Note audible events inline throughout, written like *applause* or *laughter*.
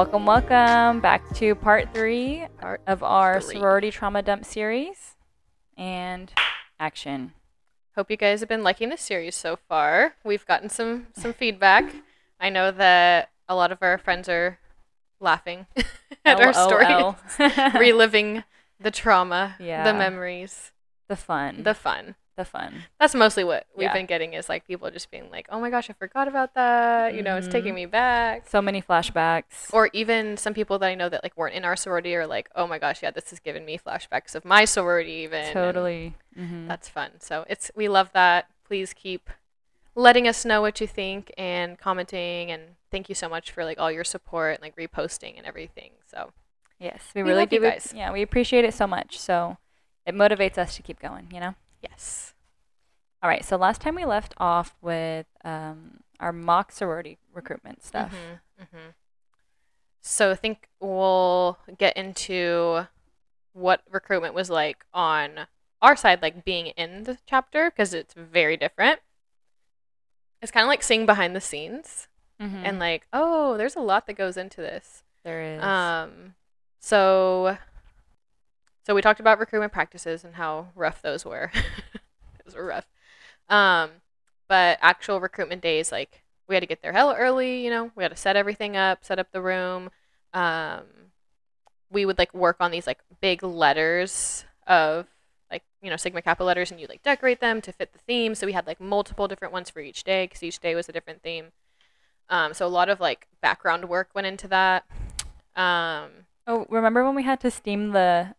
Welcome, welcome back to part three of our three. sorority trauma dump series and action. Hope you guys have been liking this series so far. We've gotten some some feedback. I know that a lot of our friends are laughing *laughs* at our story, LOL. *laughs* reliving the trauma, Yeah. the memories, the fun. the fun. The fun. That's mostly what we've Yeah. been getting is like people just being like, "Oh my gosh, I forgot about that." You know, it's taking Mhm. me back. So many flashbacks. Or even some people that I know that like weren't in our sorority are like, "Oh my gosh, yeah, this has given me flashbacks of my sorority even." totally. hmm That's fun. So it's we love that. Please keep letting us know what you think and commenting and thank you so much for like all your support and like reposting and everything. So Yes, we, We really love do. Yeah, we appreciate it so much. So it motivates us to keep going. You know. Yes. All right. So last time we left off with um, our mock sorority recruitment stuff. Mhm, mhm. So I think we'll get into what recruitment was like on our side, like being in the chapter, because it's very different. It's kind of like seeing behind the scenes Mhm. and like, oh, there's a lot that goes into this. there is. Um, so, so we talked about recruitment practices and how rough those were. *laughs* those were rough. Um, but actual recruitment days, like we had to get there hell early. You know, we had to set everything up, set up the room. Um, we would like work on these like big letters of like you know Sigma Kappa letters, and you like decorate them to fit the theme. So we had like multiple different ones for each day because each day was a different theme. Um, so a lot of like background work went into that. Um, oh, remember when we had to steam the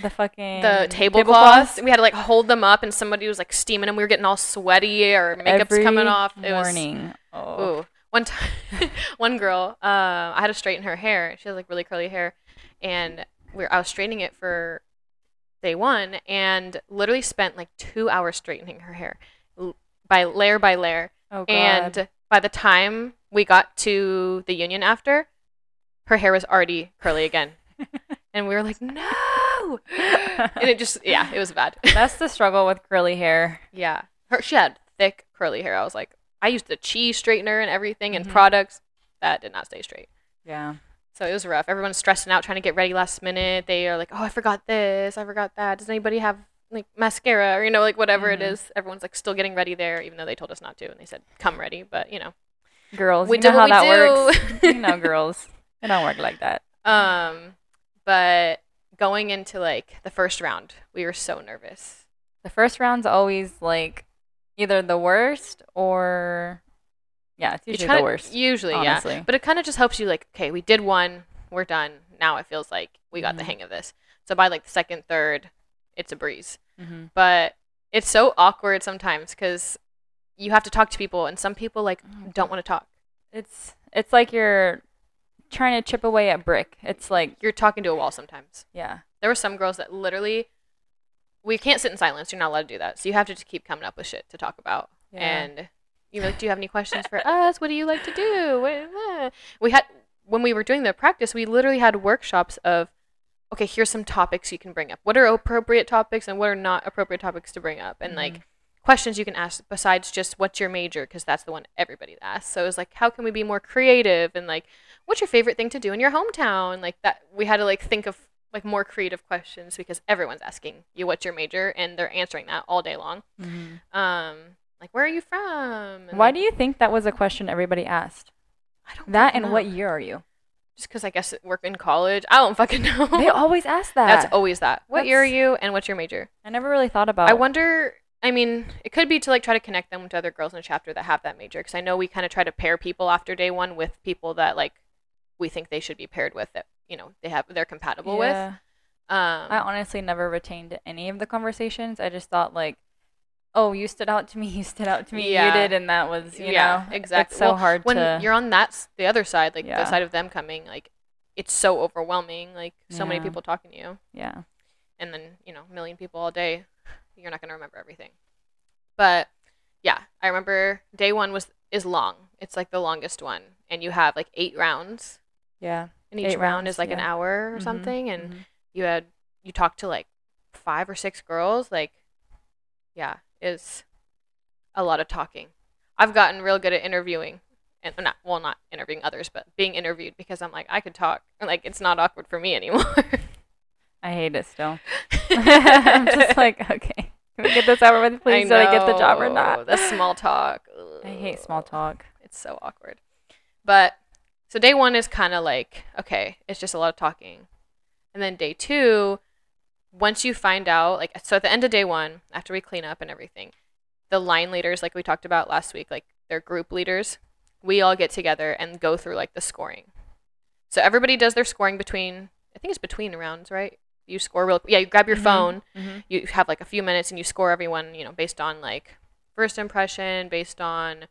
the fucking the tablecloths, we had to like hold them up, and somebody was like steaming them. We were getting all sweaty, or makeup's Every coming off. It was morning. oh. Ooh, one time, *laughs* one girl, uh, I had to straighten her hair. She has like really curly hair, and we are I was straightening it for day one, and literally spent like two hours straightening her hair, by layer by layer. Oh god. And by the time we got to the union after, her hair was already curly again, *laughs* and we were like, no, and it just yeah, it was bad. *laughs* That's the struggle with curly hair. Yeah. Her she had thick curly hair. I was like, I used the cheese straightener and everything and Mhm. products. That did not stay straight. Yeah. So it was rough. Everyone's stressing out trying to get ready last minute. They are like, Oh, I forgot this, I forgot that. Does anybody have like mascara or you know, like whatever it Mhm. is. Everyone's like still getting ready there, even though they told us not to and they said come ready, but you know. Girls, We you do know how that we works. *laughs* you know, girls. It don't work like that. *laughs* Um but going into like the first round, we were so nervous. The first round's always like either the worst or yeah, it's usually try the worst. Usually, honestly. yeah. But it kind of just helps you, like, okay, we did one, we're done. Now it feels like we got the Mhm. hang of this. So by like the second, third, it's a breeze. hmm But it's so awkward sometimes because you have to talk to people, and some people like Oh, don't want to talk. It's it's like you're trying to chip away at brick. It's like You're talking to a wall sometimes. yeah. There were some girls that literally, we can't sit in silence. You're not allowed to do that. So you have to just keep coming up with shit to talk about. Yeah. And you know, do you have any questions for us? What do you like to do? What- uh. We had when we were doing the practice, we literally had workshops of, okay, here's some topics you can bring up. What are appropriate topics and what are not appropriate topics to bring up, and like questions you can ask besides just what's your major because that's the one everybody asks. So it was like, how can we be more creative and like, what's your favorite thing to do in your hometown? Like that, we had to like think of like more creative questions because everyone's asking you what's your major and they're answering that all day long. Mhm. Um, like where are you from? And, Why like, do you think that was a question everybody asked? I don't That and what year are you? Just because I guess work in college. I don't fucking *laughs* know. They always ask that. That's always that. What year are you and what's your major? I never really thought about. I wonder. I mean, it could be to like try to connect them to other girls in the chapter that have that major. Because I know we kind of try to pair people after day one with people that like we think they should be paired with that you know they have they're compatible with. Um, I honestly never retained any of the conversations. I just thought like, oh, you stood out to me, *laughs* you stood out to me, Yeah. you did, and that was you Yeah, know exactly. It's so Well, hard when to. you're on that the other side, like Yeah. the side of them coming, like it's so overwhelming. Like so many people talking to you. yeah. and then you know a million people all day you're not going to remember everything but yeah i remember day one was is long it's like the longest one and you have like eight rounds Yeah. and each Eight round rounds, is like an hour or Mhm, something and mhm. you had you talked to like five or six girls like yeah is a lot of talking i've gotten real good at interviewing and not well, not interviewing others, but being interviewed because I'm like I could talk. Like it's not awkward for me anymore. *laughs* I hate it still. *laughs* I'm just *laughs* like, okay, can we get this over with, please? Did I get the job or not? The small talk. I hate small talk. It's so awkward. But so day one is kind of like okay, it's just a lot of talking, and then day two, once you find out, like so at the end of day one, after we clean up and everything, the line leaders, like we talked about last week, like they're group leaders, we all get together and go through like the scoring. So everybody does their scoring between, I think it's between rounds, right? You score real, yeah. You grab your Mhm. phone, Mhm. you have like a few minutes and you score everyone, you know, based on like first impression, based on,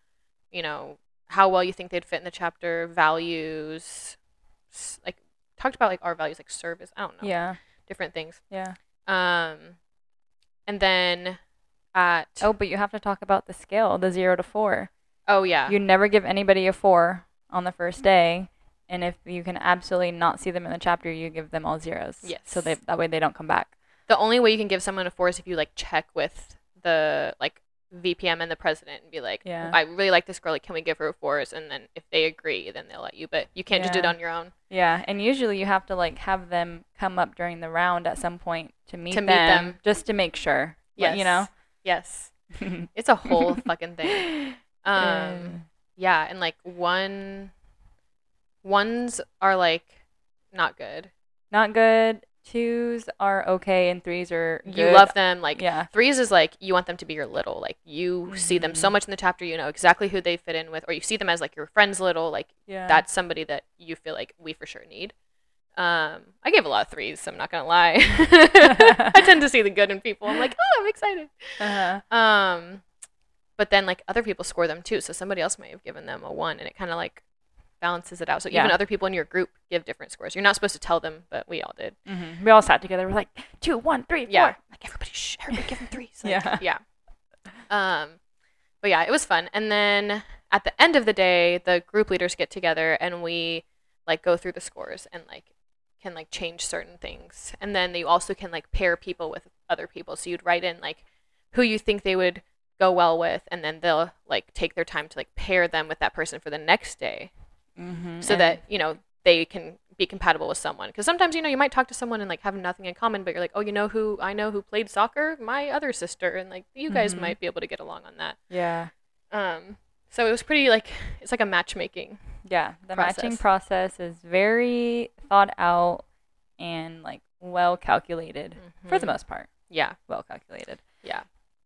you know, how well you think they'd fit in the chapter, values, like talked about like our values, like service. I don't know, Yeah, different things. yeah. Um, and then at Oh, but you have to talk about the scale, the zero to four. oh yeah, You never give anybody a four on the first day, and if you can absolutely not see them in the chapter, you give them all zeros. Yes. So they that way they don't come back. the only way you can give someone a four is if you like check with the like VPM and the president and be like, Yeah. I really like this girl. Like, can we give her a fours? And then if they agree, then they'll let you. But you can't just do it on your own. Yeah, and usually you have to like have them come up during the round at some point to meet To meet them, them. just to make sure. Like, you know. Yes. *laughs* It's a whole fucking thing. *laughs* Um, yeah, and like one, ones are like not good. Not good. Twos are okay, and threes are. You good. love them. Like Yeah. threes is like you want them to be your little. Like you see them so Mhm. much in the chapter, you know exactly who they fit in with, or you see them as like your friend's little. Like Yeah. that's somebody that you feel like we for sure need. Um, I give a lot of threes, so I'm not gonna lie. *laughs* I tend to see the good in people. I'm like, oh, I'm excited. Uh-huh. Um, but then like other people score them too, so somebody else might have given them a one, and it kind of like balances it out. So even other people in your group give different scores. You're not supposed to tell them, but we all did. hmm We all sat together. We're like two, one, three, four. Yeah, like everybody, shh, *laughs* everybody give them threes. Like, Yeah. *laughs* yeah. Um, but yeah, it was fun. And then at the end of the day, the group leaders get together and we like go through the scores and like can like change certain things. And then you also can like pair people with other people. So you'd write in like who you think they would go well with, and then they'll like take their time to like pair them with that person for the next day, Mm-hmm. so that you know they can be compatible with someone. Because sometimes you know you might talk to someone and like have nothing in common, but you're like, oh, you know who I know who played soccer? My other sister, and like you guys Mhm. might be able to get along on that. Yeah. Um, so it was pretty like it's like a matchmaking. Yeah. The matching Process. process is very thought out and like well calculated for the most part. Yeah, Well calculated. yeah.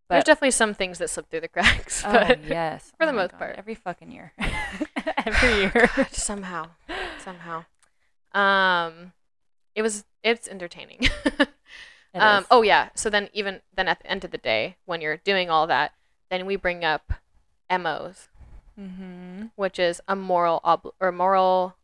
But- There's definitely some things that slip through the *laughs* cracks, Oh yes. for Oh the most God, part. Every fucking year. *laughs* every year. *laughs* somehow, somehow. Um, it was it's entertaining. It um, oh yeah. So then even then at the end of the day, when you're doing all that, then we bring up MOs, Mm-hmm. which is a moral ob- or moral.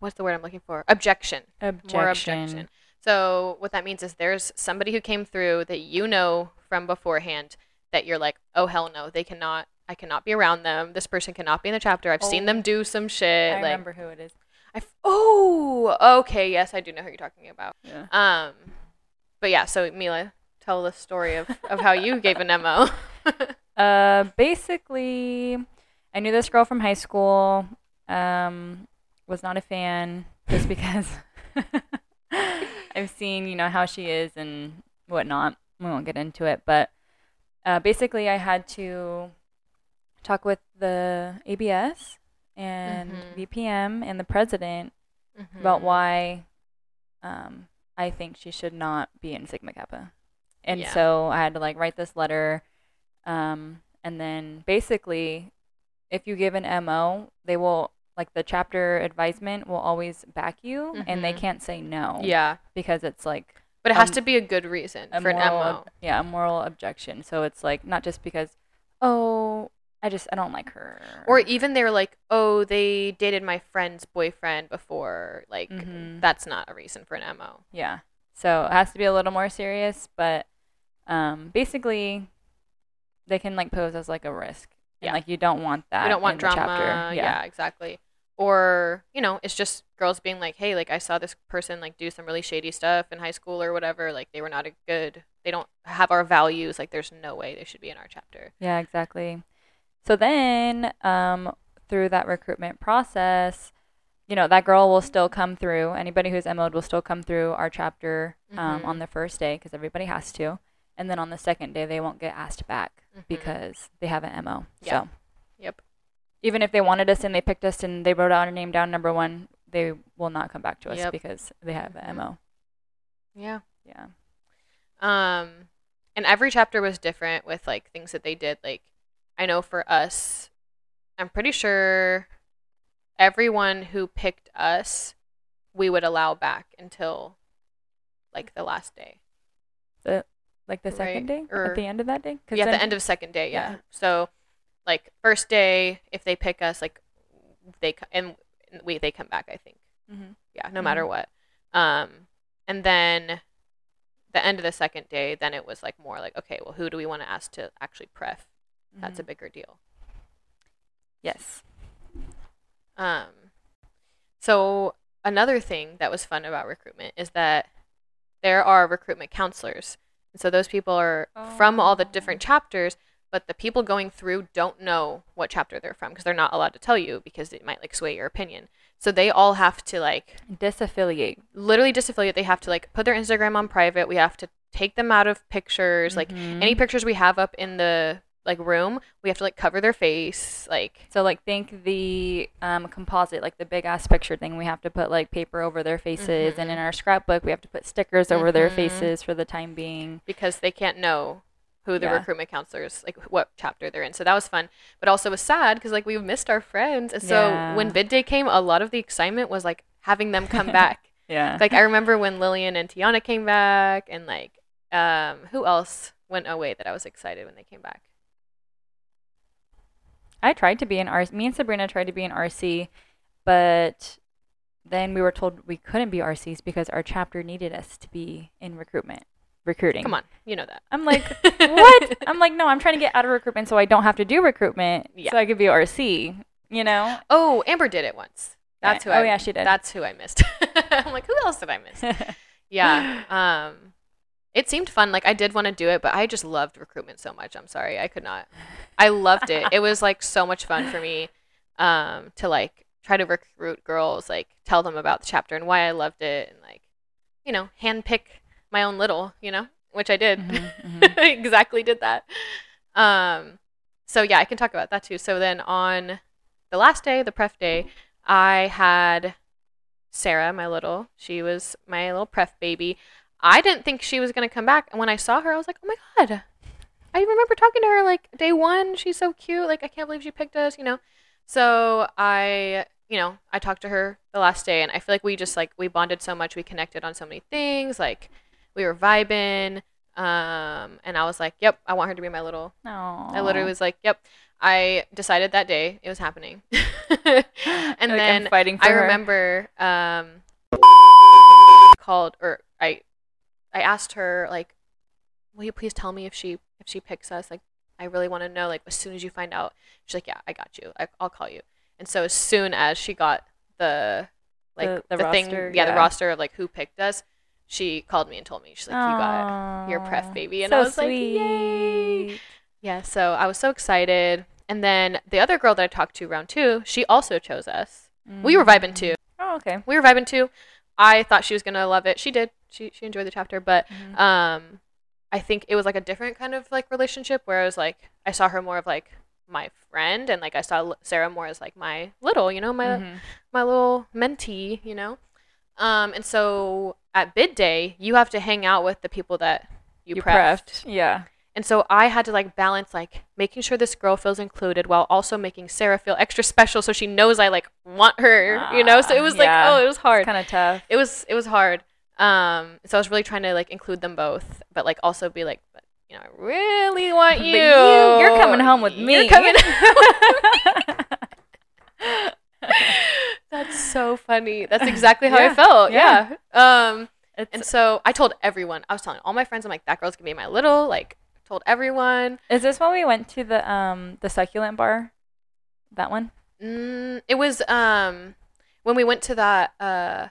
What's the word I'm looking for? Objection. Objection. More objection. So what that means is there's somebody who came through that you know from beforehand that you're like, oh hell no, they cannot. I cannot be around them. This person cannot be in the chapter. I've seen Oh. them do some shit. I like, remember who it is. I f- oh, okay, yes, I do know who you're talking about. Yeah. Um, but yeah, so Mila, tell the story of, of how you gave an MO. *laughs* Uh, basically, I knew this girl from high school. Um, was not a fan just because *laughs* I've seen, you know, how she is and whatnot. We won't get into it, but uh, basically, I had to talk with the ABS and Mhm. VPM and the president Mm-hmm. about why um, I think she should not be in Sigma Kappa. And Yeah. so I had to like write this letter. Um, and then basically, if you give an MO, they will, like the chapter advisement will always back you and they Mhm. can't say no. Yeah, Because it's like but it has Um, to be a good reason a for an moral, MO. ob- yeah, a moral objection. So it's like not just because, oh, I just, I don't like her. Or even they're like, oh, they dated my friend's boyfriend before. Like, Mhm. that's not a reason for an MO. Yeah. So it has to be a little more serious, but um, basically, they can like pose as like a risk. And, Yeah. like you don't want that. we don't want drama. chapter. Yeah. exactly. Or, you know, it's just girls being like, hey, like, I saw this person, like, do some really shady stuff in high school or whatever. Like, they were not a good, they don't have our values. Like, there's no way they should be in our chapter. Yeah, exactly. So then, um, through that recruitment process, you know, that girl will still come through. Anybody who's MO'd will still come through our chapter um, Mhm. on the first day because everybody has to. And then on the second day, they won't get asked back Mhm. because they have an MO. Yeah. So Yep. Even if they wanted us and they picked us and they wrote our name down number one, they will not come back to us Yep. because they have an MO. Yeah. Yeah. Um, and every chapter was different with like things that they did. Like, I know for us, I'm pretty sure everyone who picked us, we would allow back until like the last day. The like the second Right, day or- at the end of that day. yeah, then- the end of second day. Yeah. Yeah. So, like first day, if they pick us, like they and we they come back. I think. Mhm. Yeah, no matter Mhm. what. Um, and then the end of the second day, then it was like more like, okay, well, who do we want to ask to actually pref? That's a Mhm. bigger deal. yes. Um, so another thing that was fun about recruitment is that there are recruitment counselors. And so those people are from all the Oh. different chapters, but the people going through don't know what chapter they're from because they're not allowed to tell you because it might like sway your opinion. So they all have to like Disaffiliate. literally disaffiliate. They have to like put their Instagram on private. We have to take them out of pictures. Like Mhm. any pictures we have up in the like room, we have to like cover their face. Like So like think the um, composite, like the big ass picture thing. We have to put like paper over their faces, and in our scrapbook, we have to put stickers over their Mhm. faces for the time being. because they can't know who the Yeah. recruitment counselors like what chapter they're in. So that was fun, but also was sad because like we missed our friends. And so when bid day came, a lot of the excitement was like having them come *laughs* back. Yeah. like I remember when Lillian and Tiana came back, and like um who else went away that I was excited when they came back. I tried to be an RC. Me and Sabrina tried to be an RC, but then we were told we couldn't be RCs because our chapter needed us to be in recruitment, recruiting. Come on, you know that. I'm like, *laughs* what? I'm like, no, I'm trying to get out of recruitment so I don't have to do recruitment, Yeah. so I could be RC. You know? Oh, Amber did it once. That's who. Oh, I, yeah, she did. That's who I missed. *laughs* I'm like, who else did I miss? *laughs* yeah um it seemed fun like i did want to do it but i just loved recruitment so much i'm sorry i could not i loved it it was like so much fun for me um to like try to recruit girls like tell them about the chapter and why i loved it and like you know handpick my own little you know which i did *laughs* Mhm, mhm. Exactly did that um so yeah i can talk about that too so then on the last day the pref day i had Sarah, my little, she was my little pref baby. I didn't think she was gonna come back, and when I saw her, I was like, "Oh my god!" I remember talking to her like day one. She's so cute. Like I can't believe she picked us. You know. So I, you know, I talked to her the last day, and I feel like we just like we bonded so much. We connected on so many things. Like we were vibing. Um, and I was like, "Yep, I want her to be my little." I literally was like, "Yep." I decided that day it was happening. *laughs* *laughs* and Like, then fighting for I her. remember um called or I I asked her like, "Will you please tell me if she if she picks us? Like, I really want to know. Like, as soon as you find out." She's like, "Yeah, I got you. I, I'll call you." And so as soon as she got the like The- the, the thing, roster, yeah, the roster of like who picked us, she called me and told me she's like, "You got your pref baby," and so I was like, "Yay!" Yeah, so I was so excited. And then the other girl that I talked to round two, she also chose us. We were vibing too. Oh, okay. We were vibing too. I thought she was gonna love it. She did. She she enjoyed the chapter, but Mhm. um, I think it was like a different kind of like relationship where I was like I saw her more of like my friend, and like I saw Sarah more as like my little, you know, my Mhm. my little mentee, you know. Um, and so at bid day, you have to hang out with the people that you, You. Yeah. And so I had to like balance like making sure this girl feels included while also making Sarah feel extra special so she knows I like want her, you know? So it Ah, was yeah. like, oh, it was hard. Kind of tough. It was it was hard. Um so I was really trying to like include them both, but like also be like, you know, I really want you. you- you're coming home with me. You're coming *laughs* *laughs* That's so funny. That's *laughs* exactly how I felt. Yeah. yeah. Um It's- and so I told everyone. I was telling all my friends I'm like that girl's to be my little like told everyone. Is this when we went to the um the succulent bar? That one? Mm, it was um when we went to that uh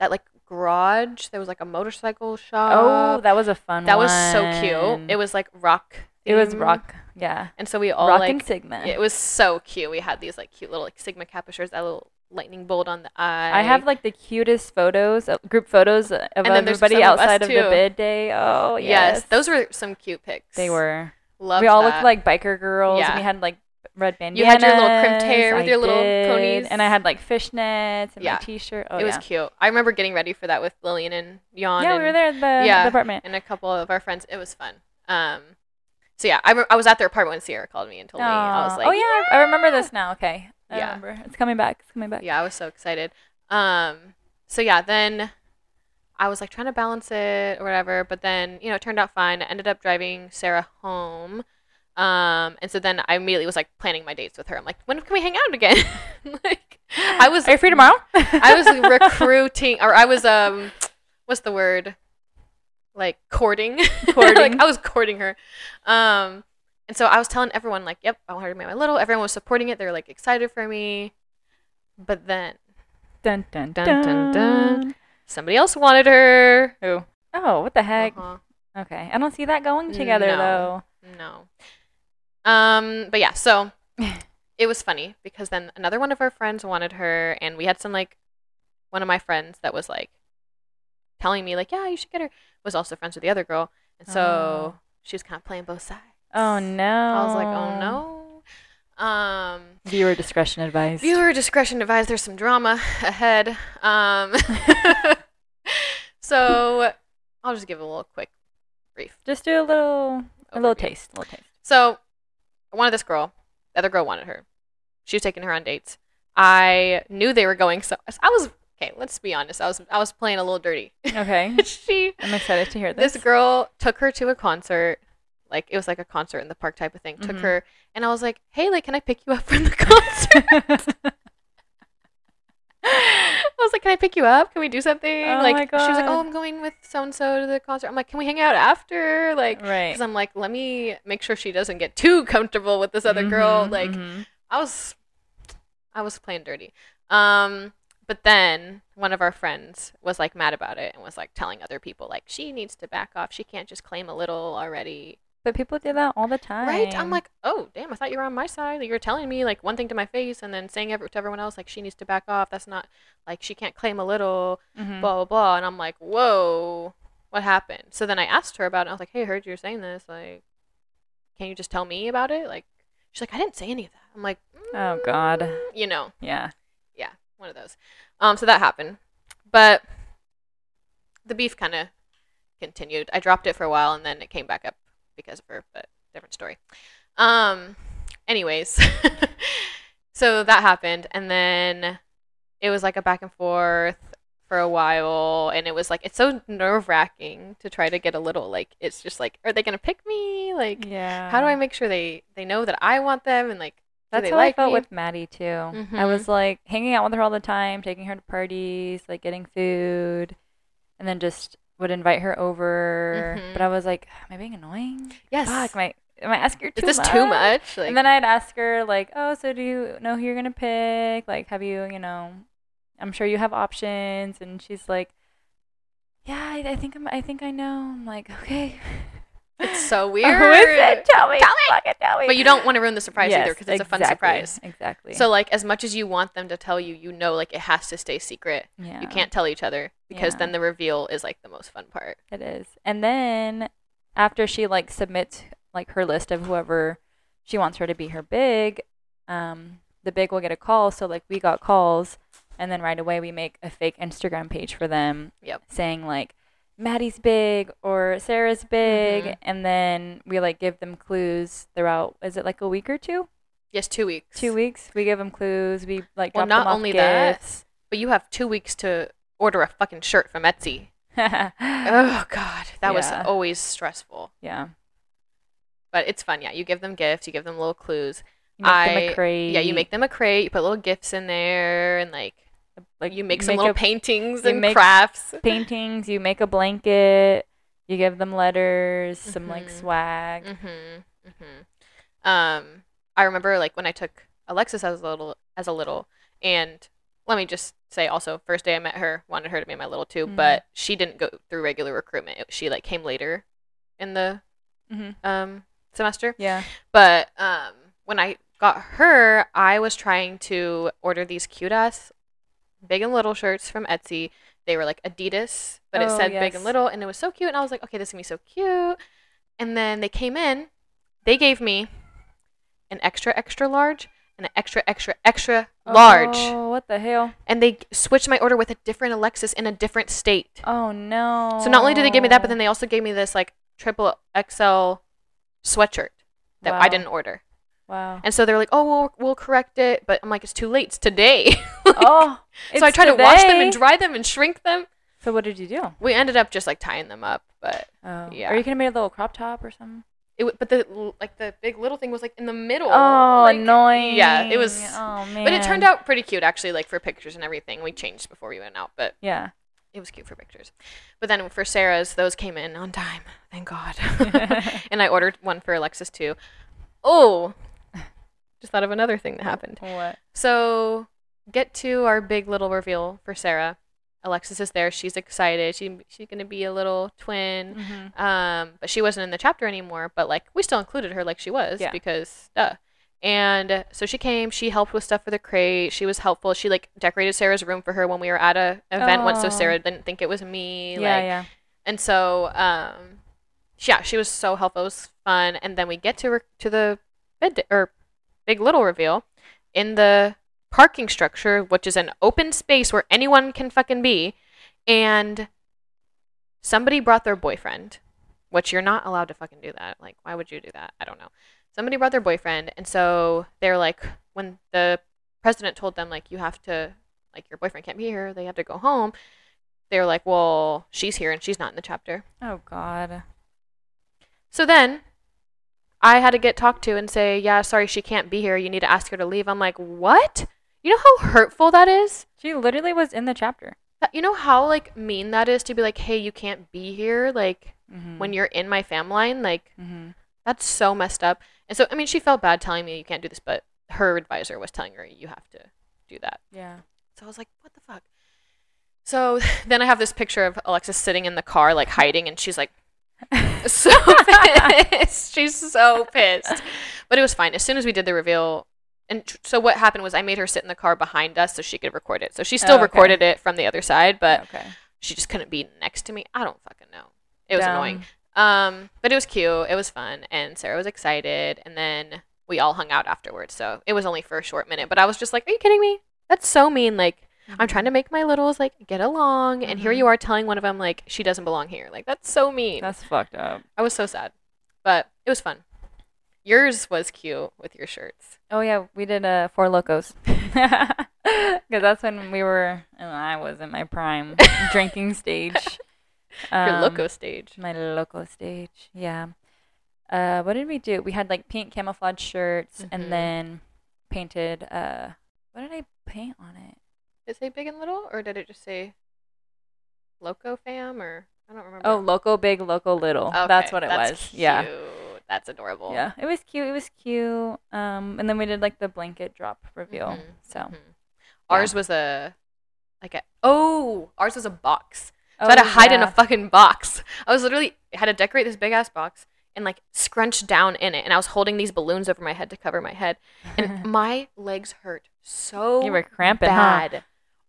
that like garage. There was like a motorcycle shop. oh, that was a fun that one. was so cute. It was like rock It was rock. Yeah. and so we all rock like Sigma. it was so cute. We had these like cute little like Sigma shirts, that little lightning bolt on the eye. I have like the cutest photos, uh, group photos of everybody some of outside of, the bid day. Oh yes. yes, those were some cute pics. They were. Love we all that. looked like biker girls. Yeah. And we had like red bandanas. You had your little crimped hair with I your little did, ponies. and I had like fishnets and Yeah. my t-shirt. Oh it was yeah. cute. I remember getting ready for that with Lillian and Jan. yeah, and, we were there at the, yeah. the apartment. and a couple of our friends. It was fun. Um, so yeah, I, re- I was at their apartment when Sierra called me and told me. I was like, oh yeah, I remember this now. Okay, I Yeah. remember. It's coming back. It's coming back. yeah, I was so excited. Um, so yeah, then I was like trying to balance it or whatever, but then you know it turned out fine. I ended up driving Sarah home. Um, and so then I immediately was like planning my dates with her. I'm like, when can we hang out again? *laughs* like, I was Are you free tomorrow? *laughs* I was recruiting, or I was um, what's the word? Like courting, *laughs* Courting. like I was courting her, um, and so I was telling everyone like, "Yep, I want her to be my little." Everyone was supporting it. They were like excited for me, but then dun dun Dun, dun dun, dun. somebody else wanted her. Who? Oh, what the heck? Uh-huh. Okay, I don't see that going together No. No. Um, but yeah, so *laughs* it was funny because then another one of our friends wanted her, and we had some like one of my friends that was like telling me like, yeah, you should get her. Was also friends with the other girl, and so Oh. she was kind of playing both sides. Oh no. I was like, oh no. Um, Viewer discretion advised. viewer discretion advised. There's some drama ahead. Um, *laughs* *laughs* so I'll just give a little quick brief. Just do a little, a little taste, a little taste. So I wanted this girl. The other girl wanted her. She was taking her on dates. I knew they were going so I was okay, let's be honest. I was I was playing a little dirty. Okay, *laughs* she I'm excited to hear this. this girl took her to a concert. Like it was like a concert in the park type of thing. Took Mhm. her and I was like, "Hey, like can I pick you up from the *laughs* concert?" *laughs* I was like, "Can I pick you up? Can we do something?" Oh like she was like, "Oh, I'm going with so and so to the concert." I'm like, "Can we hang out after?" Like right. because I'm like, let me make sure she doesn't get too comfortable with this other girl. Mhm, Like, mhm. I was, I was playing dirty. Um, but then one of our friends was like mad about it and was like telling other people like she needs to back off. She can't just claim a little already, but people do that all the time. right? I'm like, oh damn, I thought you were on my side. You're telling me like one thing to my face and then saying every, to everyone else like she needs to back off. That's not like she can't claim a little Mhm. blah blah blah and i'm like whoa what happened so then i asked her about it i was like hey i heard you were saying this like can you just tell me about it like she's like i didn't say any of that i'm like Oh, God. "Mm," you know yeah. yeah one of those um so that happened but the beef kind of continued i dropped it for a while and then it came back up because of her but different story um anyways *laughs* so that happened and then it was like a back and forth for a while and it was like it's so nerve-wracking to try to get a little like it's just like are they gonna pick me like Yeah. how do i make sure they they know that i want them and like That's how like I felt me? with Maddie too. I Mhm. was like hanging out with her all the time, taking her to parties, like getting food, and then just would invite her over. But Mhm. I was like, am I being annoying? yes Fuck, am I, am I asking her is too this much? too much like and then I'd ask her like, oh, so do you know who you're gonna pick? Like, have you, you know, I'm sure you have options. And she's like, yeah, I, I think I'm, I think I know. I'm like, okay. *laughs* it's so *laughs* weird is it? Tell me. Tell me. Fucking tell me. but you don't want to ruin the surprise either because it's a fun exactly, surprise Exactly. so like as much as you want them to tell you you know like it has to stay secret yeah. you can't tell each other because Yeah. then the reveal is like the most fun part It is. And then after she like submits like her list of whoever she wants her to be her big, um, the big will get a call. So like we got calls and then right away we make a fake Instagram page for them Yep. saying like Maddie's big or Sarah's big Mhm. and then we like give them clues throughout is it like a week or two? yes two weeks Two weeks. We give them clues. We like Well, drop not them off Well, not only that, but you have two weeks to order a fucking shirt from etsy *laughs* oh god that was always stressful yeah. but it's fun yeah you give them gifts you give them little clues You make them I- a crate. yeah you make them a crate you put little gifts in there and like like you make some make little a paintings and crafts *laughs* paintings, you make a blanket, you give them letters, some like Mhm. swag. Mm-hmm. Mm-hmm. Um, I remember like when I took Alexis as a little as a little, and let me just say also, first day I met her, wanted her to be my little too, Mhm. but she didn't go through regular recruitment. It- She like came later in the Mhm. um semester. Yeah. But um, when I got her, I was trying to order these cute ass big and little shirts from Etsy. They were like Adidas, but it Oh, said big yes. and little, and it was so cute. And I was like, okay, this is gonna be so cute. And then they came in, they gave me an extra, extra large and an extra, extra, extra large. Oh, what the hell? And they switched my order with a different Alexis in a different state. Oh no. So not only did they give me that, but then they also gave me this like triple XL sweatshirt that I Wow. didn't order. Wow. And so they're like, "Oh, we'll we'll correct it," but I'm like, "It's too late. It's today." *laughs* oh. so I tried to wash them and dry them and shrink them. So what did you do? We ended up just like tying them up, but Oh. Yeah. Are you going to make a little crop top or something. it w- but the like the big little thing was like in the middle. Oh, like- annoying. Yeah, it was. Oh man. But it turned out pretty cute actually, like for pictures and everything. We changed before we went out, but Yeah. it was cute for pictures. But then for Sarah's, those came in on time, thank God. *laughs* *laughs* and I ordered one for Alexis too. Oh, just thought of another thing that happened. what? So, get to our big little reveal for Sarah. Alexis is there. She's excited. She she's gonna be a little twin. Mm-hmm. Um, but she wasn't in the chapter anymore. But like we still included her like she was Yeah. because duh. And so she came. She helped with stuff for the crate. She was helpful. She like decorated Sarah's room for her when we were at a event once, so Oh. Sarah didn't think it was me. Yeah, like, yeah. and so, um, yeah, she was so helpful. It was fun. And then we get to re- to the bed or big little reveal in the parking structure, which is an open space where anyone can fucking be. And somebody brought their boyfriend, which you're not allowed to fucking do that. Like, why would you do that? I don't know. Somebody brought their boyfriend, and so they're like, when the president told them like you have to, like your boyfriend can't be here, they have to go home. they're like, well, she's here and she's not in the chapter. Oh God. So then I had to get talked to and say, yeah, sorry, she can't be here. You need to ask her to leave. I'm like, what? You know how hurtful that is? She literally was in the chapter. You know how like mean that is to be like, hey, you can't be here. Like Mm-hmm. when you're in my fam line, like Mm-hmm. that's so messed up. And so I mean, she felt bad telling me you can't do this, but her advisor was telling her you have to do that. Yeah. So I was like, what the fuck? So *laughs* then I have this picture of Alexis sitting in the car, like hiding, and she's like, so *laughs* pissed. She's so pissed. But it was fine. As soon as we did the reveal, and tr- so what happened was I made her sit in the car behind us so she could record it. So she still Oh, okay. recorded it from the other side, but okay. she just couldn't be next to me. I don't fucking know. It was Dumb. annoying. Um, but it was cute. It was fun, and Sarah was excited. And then we all hung out afterwards. So it was only for a short minute, but I was just like, "Are you kidding me? That's so mean." Like I'm trying to make my littles like get along, and here Mhm. you are telling one of them like she doesn't belong here. Like that's so mean. That's fucked up. I was so sad, but it was fun. Yours was cute with your shirts. Oh yeah, we did uh Four Lokos. *laughs* Because that's when we were, and I was in my prime *laughs* drinking stage. your Um, loco stage. My loco stage, yeah. Uh, what did we do? We had like pink camouflage shirts, Mhm. and then painted. Uh, what did I paint on it? Did it say big and little, or did it just say loco fam? Or I don't remember. Oh, loco big, loco little. That's what it that's was. Yeah. That's adorable. yeah. It was cute. It was cute. Um, and then we did like the blanket drop reveal. Mhm, So mhm. Ours was a like a oh, ours was a box. So oh, I had to hide in a fucking box. I was literally had to decorate this big ass box and like scrunch down in it, and I was holding these balloons over my head to cover my head, and *laughs* my legs hurt so you were cramping, huh?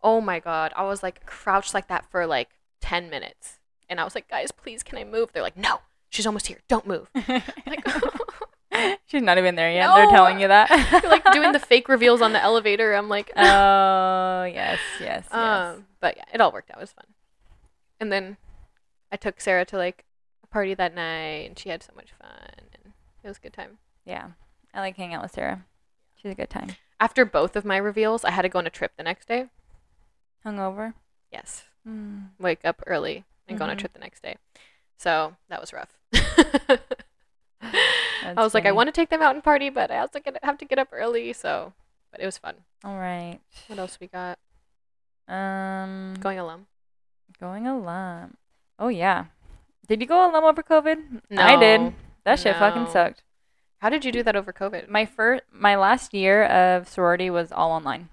Oh my god, I was like crouched like that for like ten minutes, and I was like, guys, please, can I move? They're like, no, she's almost here. Don't move. *laughs* Like, *laughs* She's not even there yet. They're telling you that. *laughs* You're like doing the fake reveals on the elevator. I'm like, Oh yes, yes, yes. Um, but yeah, it all worked out. It was fun. And then I took Sarah to like a party that night, and she had so much fun, and it was a good time. yeah, I like hanging out with Sarah. She's a good time. After both of my reveals, I had to go on a trip the next day. Hungover. Yes, Mm. wake up early and go on a Mhm. trip the next day. So that was rough. *laughs* I was like, I want to take them out and party, but I also get, have to get up early. So, but it was fun. All right. What else we got? Um, Going alum. going alum. Oh yeah. Did you go alum over COVID? No, I did. That shit fucking sucked. How did you do that over COVID? My first, my last year of sorority was all online.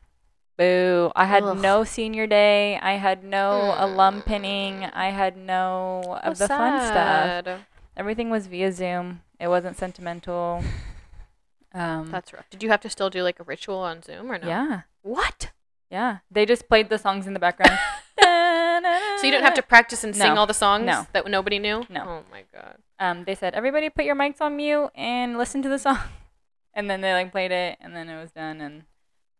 Boo! I had Ugh. no senior day. I had no alum Mm. pinning. I had no of the fun stuff. everything was via Zoom. It wasn't sentimental. *laughs* Um, That's rough. Did you have to still do like a ritual on Zoom or no? yeah, What? yeah. They just played the songs in the background. *laughs* So you didn't have to practice and sing No. all the songs No. that nobody knew? No. Oh my god. Um, they said everybody put your mics on mute and listen to the song, *laughs* and then they like played it, and then it was done, and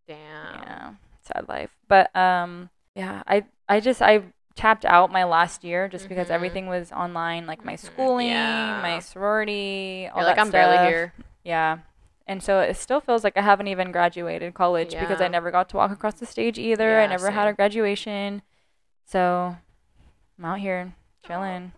Damn. yeah, sad life. But um, yeah, I I just I tapped out my last year just because Mhm. everything was online, like my Mhm. schooling, Yeah. my sorority, all You're like that I'm barely here. Yeah. And so it still feels like I haven't even graduated college because I never got to walk across the stage either. Yeah, I never had a graduation. So I'm out here chilling,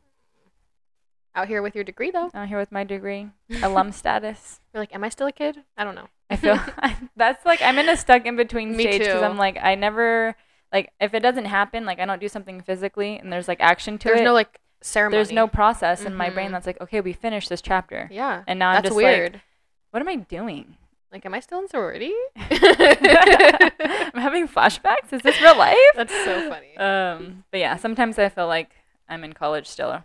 Out here with your degree though. out here with my degree, *laughs* alum status. You're like, am I still a kid? I don't know. I feel *laughs* *laughs* that's like I'm in a stuck in between Me stage because. I'm like I never like if it doesn't happen like I don't do something physically and there's like action to There's it. There's no like ceremony. there's no process in my brain Mhm. that's like okay we finished this chapter Yeah. and now I'm That's just weird. like what am I doing? Like, am I still in sorority? *laughs* I'm having flashbacks. Is this real life? That's so funny. Um, but yeah, sometimes I feel like I'm in college still,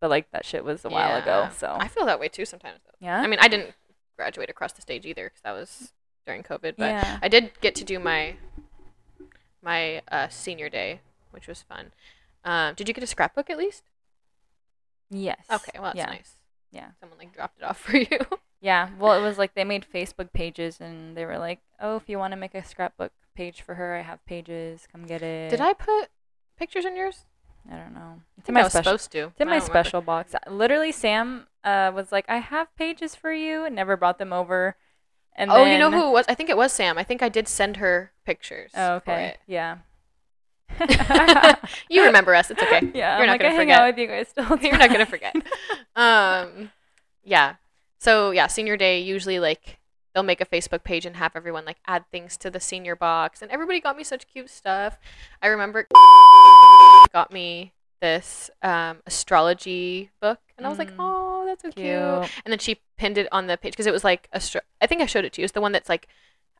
but like that shit was a while ago. So I feel that way too sometimes. Though. yeah, I mean, I didn't graduate across the stage either because that was during COVID. But yeah, I did get to do my my uh, senior day, which was fun. Um, did you get a scrapbook at least? yes. Okay, well that's yeah. nice. Yeah. Someone like dropped it off for you. *laughs* Yeah, well, it was like they made Facebook pages and they were like, "Oh, if you want to make a scrapbook page for her, I have pages. Come get it." Did I put pictures in yours? I don't know. It's in think I my was special. supposed to. It's in I my remember. special box. Literally, Sam uh, was like, "I have pages for you," and never brought them over. And Oh, you know who it was? I think it was Sam. I think I did send her pictures. Oh, okay. Yeah. *laughs* you remember us. It's okay. *laughs* Yeah, You're I'm not like, gonna I hang forget. out with you guys still. *laughs* You're not gonna forget. Um, yeah. So yeah, senior day usually like they'll make a Facebook page and have everyone like add things to the senior box, and everybody got me such cute stuff. I remember got me this um, astrology book, and I was like, oh, that's so cute. Cute. And then she pinned it on the page because it was like astro- I think I showed it to you. It's the one that's like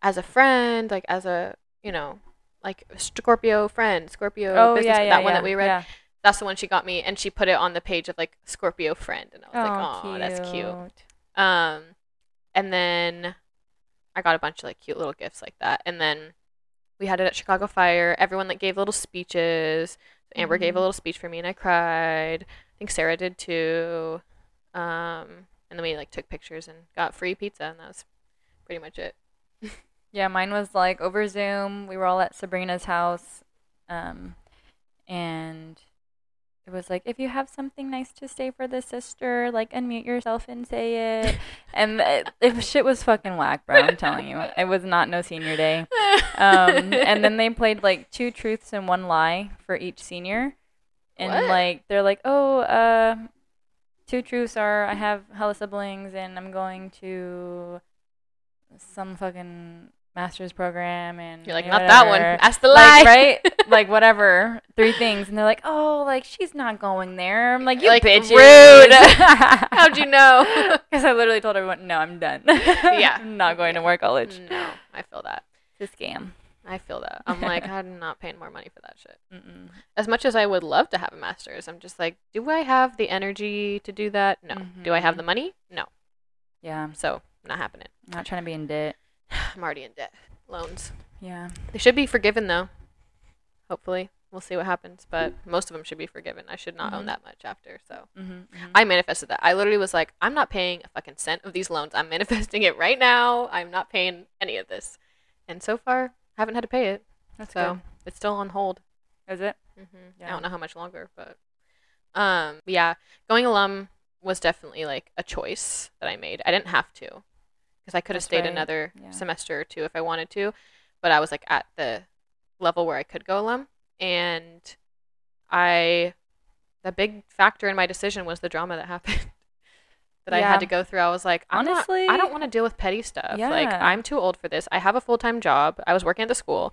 as a friend, like as a you know. Like Scorpio friend, Scorpio Oh business, yeah, yeah, that one yeah, that we read yeah. that's the one she got me and she put it on the page of like scorpio friend and i was like oh, oh that's cute um and then i got a bunch of like cute little gifts like that and then we had it at chicago fire everyone like gave little speeches amber gave a Mhm. little speech for me and i cried i think sarah did too um and then we like took pictures and got free pizza and that was pretty much it *laughs* Yeah, mine was like over Zoom. We were all at Sabrina's house, um, and it was like, if you have something nice to say for the sister, like unmute yourself and say it. *laughs* and it, it shit was fucking whack, bro. I'm telling you, it was not no senior day. Um, and then they played like two truths and one lie for each senior, and What? like they're like, oh, uh, two truths are I have hella siblings and I'm going to some fucking master's program and you're like not that one. whatever." that's the lie. like right? *laughs* Like whatever. Three things. And they're like oh like she's not going there. I'm like you Like, bitches. rude. *laughs* how'd you know? *laughs* Because i literally told everyone no i'm done. Yeah. i'm not going to more college. No i feel that. It's a scam I feel that. *laughs* I'm like, I'm not paying more money for that shit. Mm-mm. As much as I would love to have a master's, I'm just like, do I have the energy to do that? No. Do I have the money? No. yeah So, not happening. i'm not trying to be in debt *sighs* I'm already in debt. Loans. yeah They should be forgiven though. Hopefully. We'll see what happens, but most of them should be forgiven. I should not own Mhm. that much after. So, mm-hmm, I manifested that. I literally was like, I'm not paying a fucking cent of these loans. I'm *laughs* manifesting it right now. I'm not paying any of this. And so far, haven't had to pay it. that's So, it's still on hold. is it hmm I don't know how much longer, but um, yeah, going alum was definitely like a choice that I made. I didn't have to because I could have stayed right, another yeah. semester or two if I wanted to, but I was like at the level where I could go alum, and I the big factor in my decision was the drama that happened. *laughs* That I had to go through. I was like, I'm Honestly- not, I don't want to deal with petty stuff. Like, I'm too old for this. I have a full time job. I was working at the school,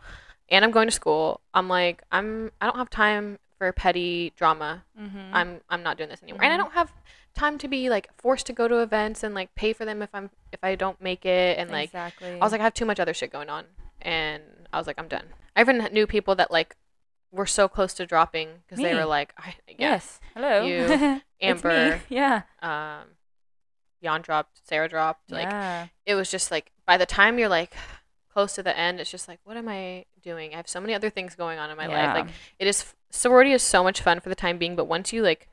and I'm going to school. I'm like, I'm, I don't have time for petty drama. mm-hmm. I'm, I'm not doing this anymore. And I Mhm. don't have time to be like forced to go to events and like pay for them if I'm, if I don't make it. And like, exactly I was like, I have too much other shit going on, and I was like, I'm done. I even knew people that like were so close to dropping because they were like, I, yeah, Yes. Hello. You. *laughs* Amber, Yeah. um, Jan dropped, Sarah dropped. Like yeah. it was just like by the time you're like close to the end, it's just like, what am I doing? I have so many other things going on in my life. Like it is sorority is so much fun for the time being, but once you like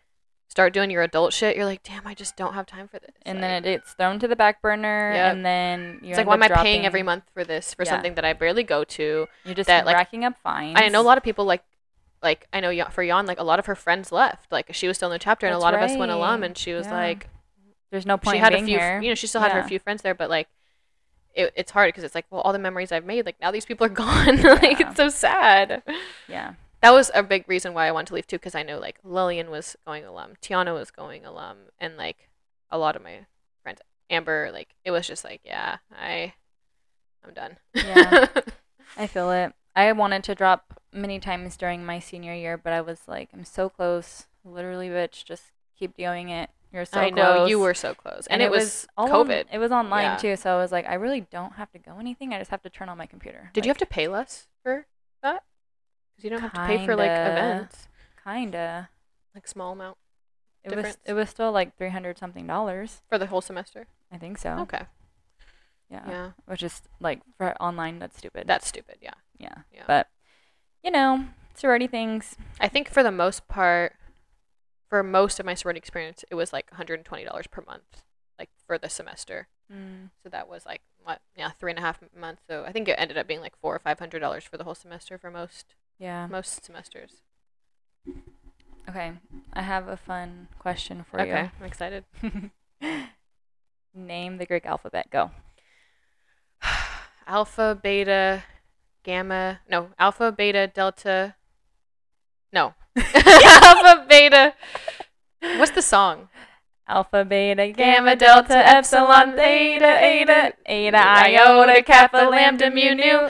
start doing your adult shit, you're like, damn, I just don't have time for this. and Like, then it gets thrown to the back burner, Yep. and then you it's like, why am I paying every month for this for Yeah. something that I barely go to? You're just that, like, racking up fines. I know a lot of people like. Like I know for Jan, like a lot of her friends left. Like she was still in the chapter, and a That's lot of us went alum, and she was Yeah. like, There's no point she in had a few, here. you know, she still had her few friends there, but like, it, it's hard because it's like, well, all the memories I've made, like now these people are *laughs* gone. *laughs* like Yeah. it's so sad. yeah. That was a big reason why I wanted to leave too, because I know like Lillian was going alum, Tiana was going alum, and like a lot of my friends, Amber, like it was just like, yeah, I, I'm done. Yeah. *laughs* I feel it. I wanted to drop many times during my senior year, but I was like, I'm so close. Literally, bitch, just keep doing it. You're so I know close. you were so close, and, it was, all on- COVID. it was online Yeah. too, so I was like, I really don't have to go anything. I just have to turn on my computer. Did you have to pay less for that? Because you don't have to pay for like events, Kinda. like small amount It was. It was still like three hundred something dollars. for the whole semester. I think so. Okay, Yeah. yeah, Which is like for online, that's stupid. that's stupid. Yeah, yeah. yeah. But you know, sorority things. I think for the most part, for most of my sorority experience, it was like $120 per month, like for the semester. Mm. So that was like what? Yeah, three and a half months. So I think it ended up being like four or five hundred dollars for the whole semester for most Yeah. most semesters. Okay. I have a fun question for you. okay, I'm excited. *laughs* Name the Greek alphabet. Go. *sighs* alpha, beta, gamma. No, alpha, beta, delta. No, *laughs* alpha, beta. What's the song? Alpha, beta, Gamma, delta, epsilon, theta, eta, eta, iota, kappa, lambda, mu, nu,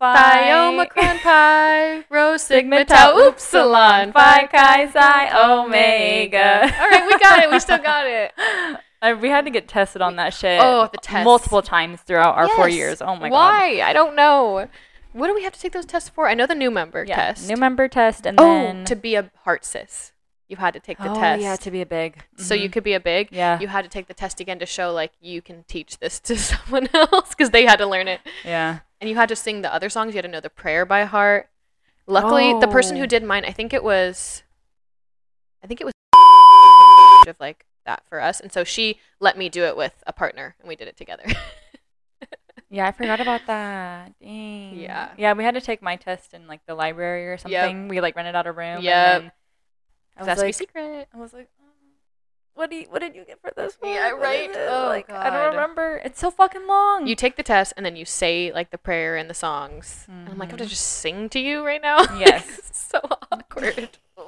Phi, omicron, *laughs* pi, rho, sigma, tau, upsilon, phi, chi, psi, omega. All right, we got it. We still got it. I, *laughs* uh, we had to get tested on that shit. Oh, the tests. multiple times throughout our four years. Oh my god. Why? I don't know. What do we have to take those tests for? I know the new member Yeah, test. new member test, and oh, then to be a heart cis, you had to take the oh, test. yeah, to be a big. so you Mhm. could be a big. Yeah. You had to take the test again to show like you can teach this *laughs* to someone else because they had to learn it, yeah. and you had to sing the other songs. You had to know the prayer by heart. Luckily, the person who Oh. did mine, I think it was, I think it was *laughs* of like that for us, and so she let me do it with a partner, and we did it together. *laughs* Yeah, I forgot about that. Dang. Yeah. Yeah, we had to take my test in like the library or something. We like rented out a room. Yeah. That's like, secret. I was like, "Um, what do you, what did you get for this one? Yeah, right. it?" *laughs* Oh, like I don't remember. It's so fucking long. You take the test and then you say like the prayer and the songs. And I'm like, I have to Mhm. just sing to you right now. *laughs* Yes. so awkward. *laughs*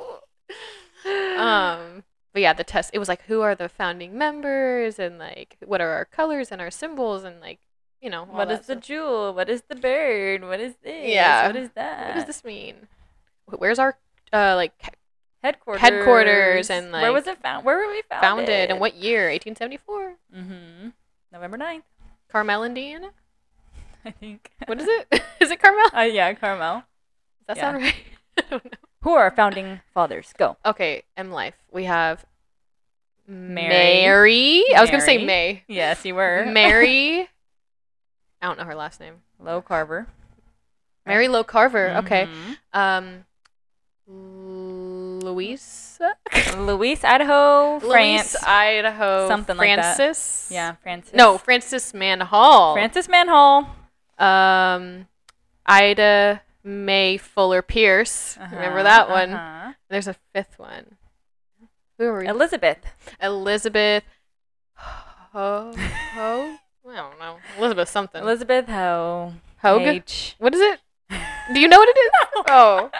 um, but yeah, the test. It was like, who are the founding members and like what are our colors and our symbols and like you know what is the jewel? What is the bird? What is this? Yeah. What is that? what does this mean? Where's our uh like headquarters? headquarters and, where was it found? Where were we founded? founded and what year? 1874. Mm-hmm. November 9th, Carmel, Indiana. *laughs* I think. What is it? *laughs* is it Carmel? Uh, yeah, Carmel. Does that Yeah. sound *laughs* right? I don't know. Who are our founding fathers? Go. Okay, M Life. We have Mary. Mary. I was gonna say May. Yes, you were. Mary. I don't know her last name. Low Carver. Mary Low Carver. Okay. Mhm. Um, Louisa. *laughs* Luis, Idaho, France. Louise, Idaho. Something like that. Francis. yeah, Francis. No, Francis Manhall. Francis Manhole. Um, Ida Mae Fuller Pierce. Remember Uh-huh, that one? uh-huh. There's a fifth one. Who are we? Elizabeth. Elizabeth. Ho. Ho. I don't know. Elizabeth something. Elizabeth Ho. Hoag. H. What is it? Do you know what it is? *laughs* Oh,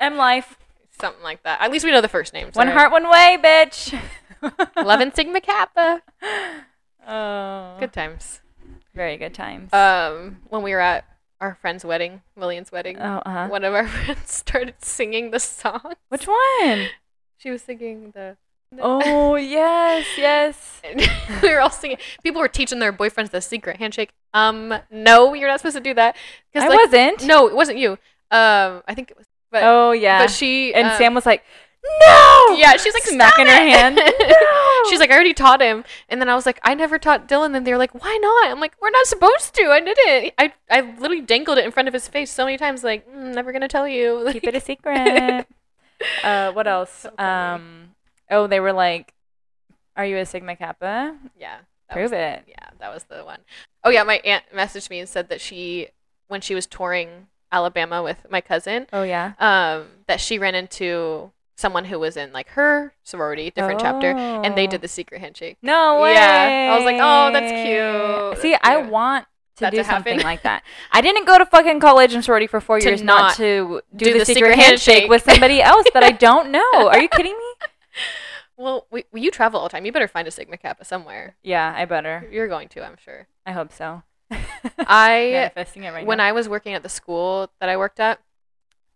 M Life. something like that. At least we know the first names. One heart, one way, bitch. *laughs* Eleven Sigma Kappa. *laughs* Oh. Good times. Very good times. Um, when we were at our friend's wedding, Lillian's wedding, oh, uh-huh. one of our friends started singing the song. Which one? She was singing the. Oh, *laughs* yes, yes. *laughs* We were all singing. People were teaching their boyfriends the secret handshake. Um, no, you're not supposed to do that. I like, wasn't. No, it wasn't you. Um, I think it was, but oh yeah. but she and um, Sam was like, "No!" Yeah, she's like smacking "Stop her hand. *laughs* No! she's like, I already taught him, and then I was like, I never taught Dylan. And they were like, Why not? I'm like, We're not supposed to. I didn't. I I literally dangled it in front of his face so many times. Like, mm, never gonna tell you. Keep it a secret. uh, what else? So um, oh, they were like, "Are you a Sigma Kappa? yeah. Prove was- it." Yeah, that was the one. Oh yeah, my aunt messaged me and said that she, when she was touring Alabama with my cousin, Oh yeah. um, that she ran into someone who was in like her sorority, different chapter, and they Oh. did the secret handshake. No way. Yeah, I was like, oh, that's cute. See, That's I want to That do to something like that. *laughs* I didn't go to fucking college and sorority for four To years not, not to do, do the, the secret, secret handshake, handshake. with somebody else that I don't *laughs* know. Are you kidding me? Well, we, you travel all the time. You better find a Sigma Kappa somewhere. Yeah, I better. You're going to, I'm sure. I hope so. *laughs* I manifesting it right when now. I was working at the school that I worked at,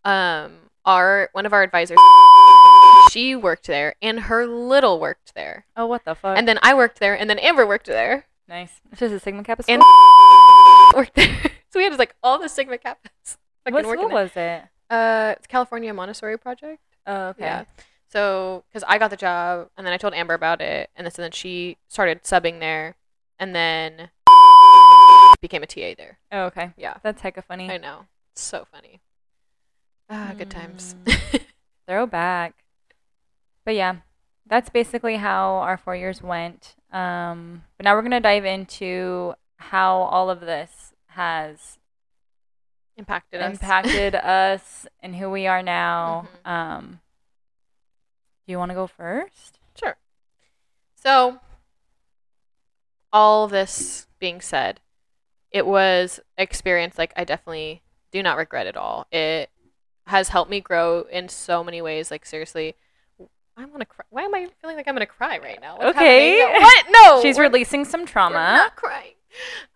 um, our one of our advisors, she worked there, and her little worked there, oh, what the fuck? and then I worked there, and then Amber worked there, nice. This is a Sigma Kappa school. and worked there. *laughs* So we had like all the Sigma Kappas. what school was it? Uh, it's California Montessori Project. Oh, okay. Yeah. So, because I got the job, and then I told Amber about it, and then, she started subbing there, and then *laughs* became a TA there. Oh, okay. Yeah, That's hecka funny. I know. It's so funny. Ah, good times. *laughs* Throwback. But yeah, that's basically how our four years went. Um, but now we're gonna dive into how all of this has Impacted us. impacted *laughs* us and who we are now. Mhm. Um, do you want to go first? Sure. So, all this being said, it was experience like I definitely do not regret at all. It has helped me grow in so many ways. Like seriously, I want to cry. Why am I feeling like I'm gonna cry right now? What's Okay. happening? What? No. She's releasing some we're trauma. not crying.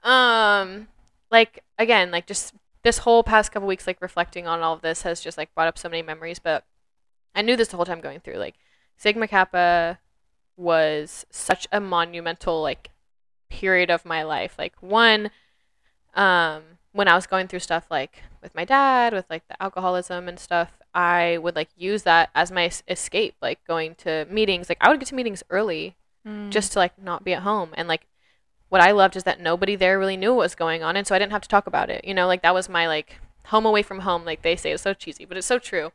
Um, like again, like just this whole past couple weeks, like reflecting on all of this has just like brought up so many memories. But I knew this the whole time going through. Like Sigma Kappa was such a monumental like period of my life. Like one, um, when I was going through stuff like with my dad, with like the alcoholism and stuff, I would like use that as my escape. Like going to meetings. Like I would get to meetings early Mm. just to like not be at home and like what i loved is that nobody there really knew what was going on and so i didn't have to talk about it you know like that was my like home away from home like they say it's so cheesy but it's so true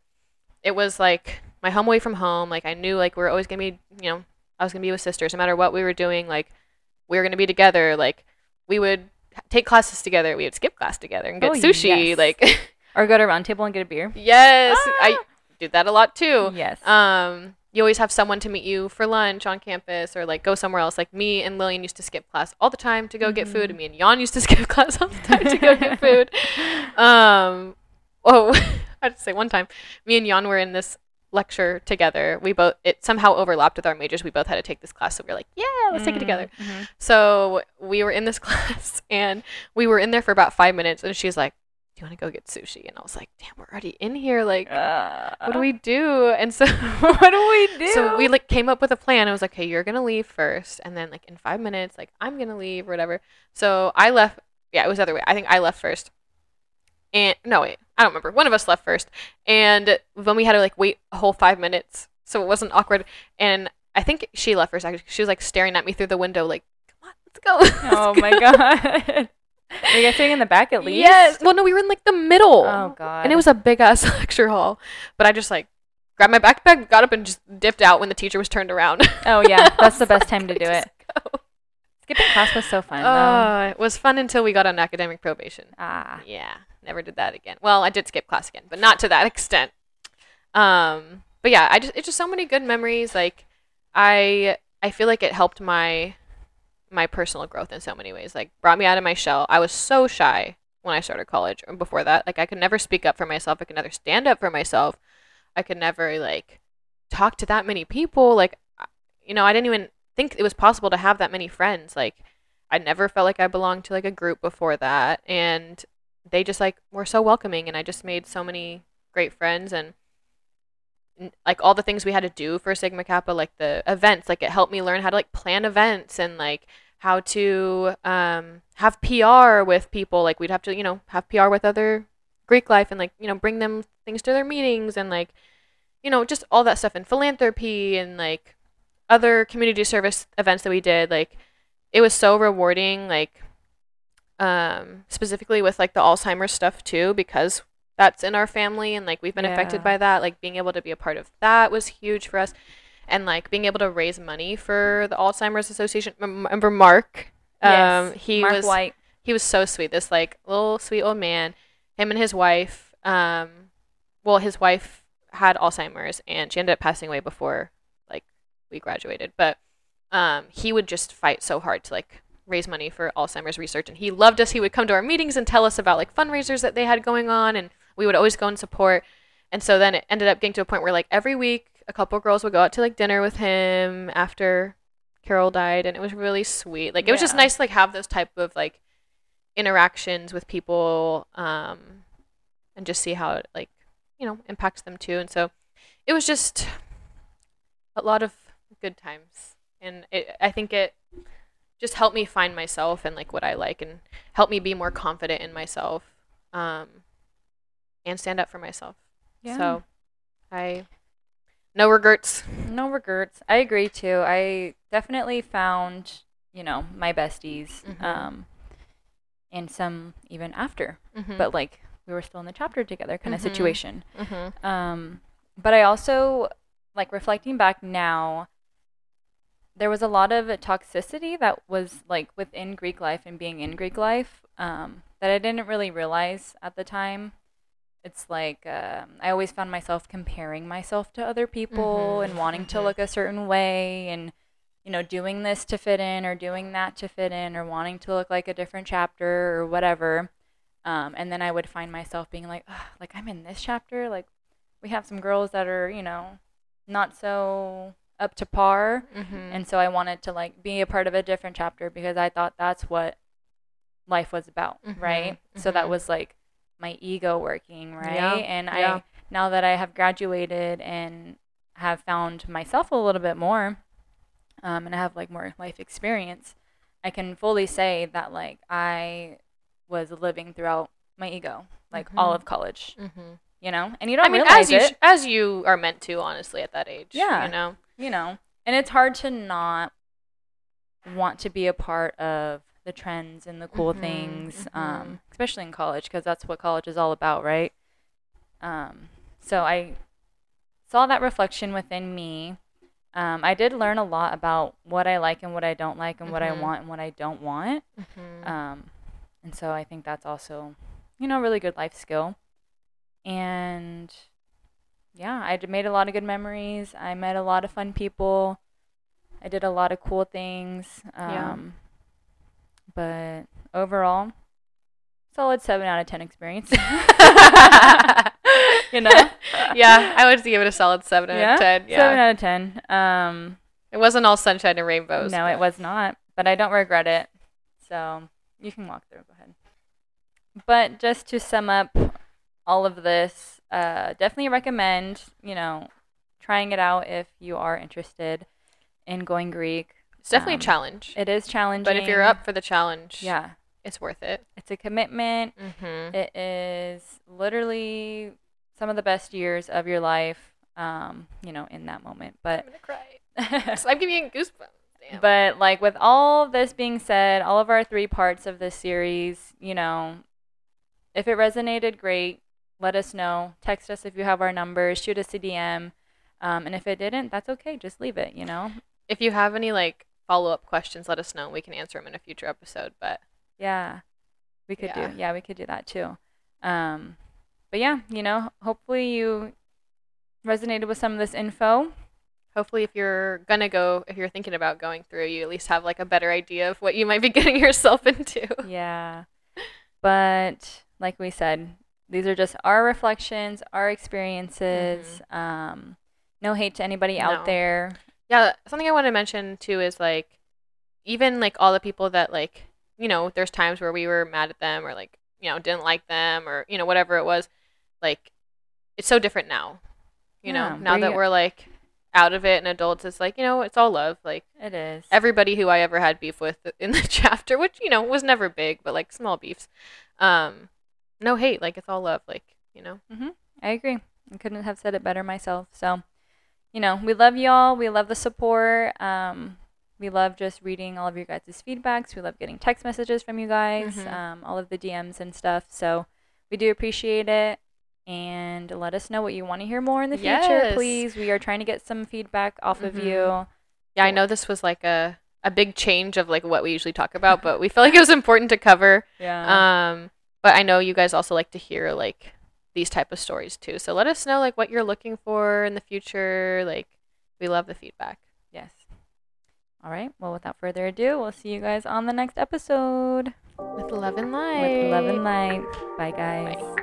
it was like my home away from home like i knew like we were always gonna be you know i was gonna be with sisters no matter what we were doing like we were gonna be together like we would take classes together we would skip class together and get Oh, sushi yes. like *laughs* or go to a round table and get a beer. yes i Ah! did that a lot too Yes. um, you always have someone to meet you for lunch on campus or like go somewhere else. Like me and Lillian used to skip class all the time to go get food, and me and Jan used to *laughs* skip class all the time to go get food. *laughs* Um, oh, I to say one time, me and Jan were in this lecture together. We both it somehow overlapped with our majors. We both had to take this class, so we were like, yeah, let's take it together. Mhm. So we were in this *laughs* class, and we were in there for about five minutes, and she's like, "Do you want to go get sushi?" And I was like, "Damn, we're already in here. Like, Uh, what do we do?" And so *laughs* what do we do? *laughs* so we like came up with a plan. It was like, hey, you're gonna leave first, and then like in five minutes, like I'm gonna leave or whatever. So I left. Yeah, it was the other way. I think I left first. And no, wait, I don't remember. One of us left first, and then we had to like wait a whole five minutes, so it wasn't awkward. And I think she left first. Actually, she was like staring at me through the window, like, "Come on, let's go." *laughs* oh let's my go." god. Are you guys sitting in the back at least? Yes. Well, no, we were in like the middle. Oh god. And it was a big ass *laughs* lecture hall, but I just like grabbed my backpack, got up, and just dipped out when the teacher was turned around. *laughs* Oh yeah, that's the best like, time to do it. go." Skipping class was so fun though. Uh, it was fun until we got on academic probation. Ah. Yeah, never did that again. Well, I did skip class again, but not to that *laughs* extent. Um, but yeah, I just it's just so many good memories. Like, I I feel like it helped my my personal growth in so many ways. Like, brought me out of my shell. I was so shy when I started college. Or before that, like, I could never speak up for myself. I could never stand up for myself. I could never like talk to that many people. Like, you know, I didn't even think it was possible to have that many friends. Like, I never felt like I belonged to like a group before that, and they just like were so welcoming, and I just made so many great friends and like all the things we had to do for Sigma Kappa, like the events, like it helped me learn how to like plan events and like how to um, have PR with people. Like we'd have to, you know, have PR with other Greek life and like you know bring them things to their meetings and like you know just all that stuff and philanthropy and like other community service events that we did like it was so rewarding like um specifically with like the Alzheimer's stuff too because that's in our family and like we've been affected by that like being able to be a part of that was huge for us and like being able to raise money for the Alzheimer's Association remember Mark um Yes, he Mark was White. he was so sweet. This like little sweet old man. Him and his wife. Um, well, his wife had Alzheimer's and she ended up passing away before like we graduated. But um, he would just fight so hard to like raise money for Alzheimer's research, and he loved us. He would come to our meetings and tell us about like fundraisers that they had going on, and we would always go and support. And so then it ended up getting to a point where like every week a couple girls would go out to like dinner with him after Carol died, and it was really sweet. Like it was just nice to like have those type of like interactions with people um and just see how it like you know impacts them too and so it was just a lot of good times and it, i think it just help me find myself and like what i like and help me be more confident in myself um and stand up for myself Yeah. so i no regrets No regrets. I agree too. I definitely found, you know, my besties, Mhm. um, and some even after, mm-hmm. but like we were still in the chapter together, kind of Mhm. situation. mm-hmm. Um, but I also like reflecting back now. There was a lot of toxicity that was like within Greek life and being in Greek life um, that I didn't really realize at the time. It's like um, I always found myself comparing myself to other people Mhm, and wanting to mhm. look a certain way and you know doing this to fit in or doing that to fit in or wanting to look like a different chapter or whatever. Um, and then I would find myself being like, like I'm in this chapter. Like we have some girls that are, you know, not so up to par. Mm-hmm. And so I wanted to like be a part of a different chapter because I thought that's what life was about, Mhm, right? So that mhm. was like my ego working, right? Yeah, And yeah. I now that I have graduated and have found myself a little bit more, um, and I have like more life experience, I can fully say that like I was living throughout my ego, like all Mhm. of college, mm-hmm. you know, and you don't I mean, realize as you it, sh- as you are meant to, honestly, at that age. Yeah. you know. You know, and it's hard to not want to be a part of the trends and the cool Mhm, things, mhm. um, especially in college, because that's what college is all about, right? Um, so I saw that reflection within me. Um, I did learn a lot about what I like and what I don't like, and what I Mhm. want and what I don't want. Mm-hmm. Um, and so I think that's also, you know, a really good life skill. And yeah, I made a lot of good memories. I met a lot of fun people. I did a lot of cool things. Yeah. Um, But overall, solid 7 out of 10 experience. *laughs* you know? *laughs* yeah, I would give it a solid seven out of ten. Yeah, 7 out of 10. Um, it wasn't all sunshine and rainbows. no, it was not, but I don't regret it. So you can walk through. Go ahead. But just to sum up all of this, uh, definitely recommend, you know, trying it out if you are interested in going Greek. It's definitely Um, a challenge. It is challenging. But if you're up for the challenge, yeah, it's worth it. it's a commitment. Mm-hmm. It is literally some of the best years of your life, um, you know, in that moment. But I'm gonna cry. *laughs* So I'm giving goosebumps. Damn. But like with all this being said, all of our three parts of this series, you know, if it resonated, great. Let us know. Text us if you have our numbers. Shoot us a DM. Um, and if it didn't, that's okay. Just leave it. You know. if you have any like follow up questions, let us know. We can answer them in a future episode. But Yeah, we could Yeah. do. Yeah, we could do that too. Um, but yeah, you know, hopefully you resonated with some of this info. hopefully, if you're gonna go, if you're thinking about going through, you at least have like a better idea of what you might be *laughs* getting yourself into. Yeah. But like we said, these are just our reflections, our experiences. Um, no hate to anybody Mm-hmm. No. out there. Yeah, something I want to mention too is like even like all the people that like you know, there's times where we were mad at them or like you know didn't like them or you know whatever it was. Like it's so different now. You Yeah, know, now that we're like out of it and adults, it's like you know it's all love. Like It is. everybody who I ever had beef with in the *laughs* chapter, which you know was never big, but like small beefs. Um, no hate. Like it's all love. Like you know. I agree. I couldn't have said it better myself. So, you know, we love y'all. We love the support. Um, we love just reading all of your guys' feedbacks. We love getting text messages from you guys, Mhm. um, all of the DMs and stuff. So we do appreciate it. And let us know what you want to hear more in the future, Yes. please. We are trying to get some feedback off of Mhm. you. Yeah, I know this was like a a big change of like what we usually talk about, *laughs* but we felt like it was important to cover. Yeah. Um, but I know you guys also like to hear like these type of stories too. So let us know like what you're looking for in the future. Like we love the feedback. yes. All right. Well, without further ado, we'll see you guys on the next episode With love and light. with Love and Light. Bye, guys. Bye.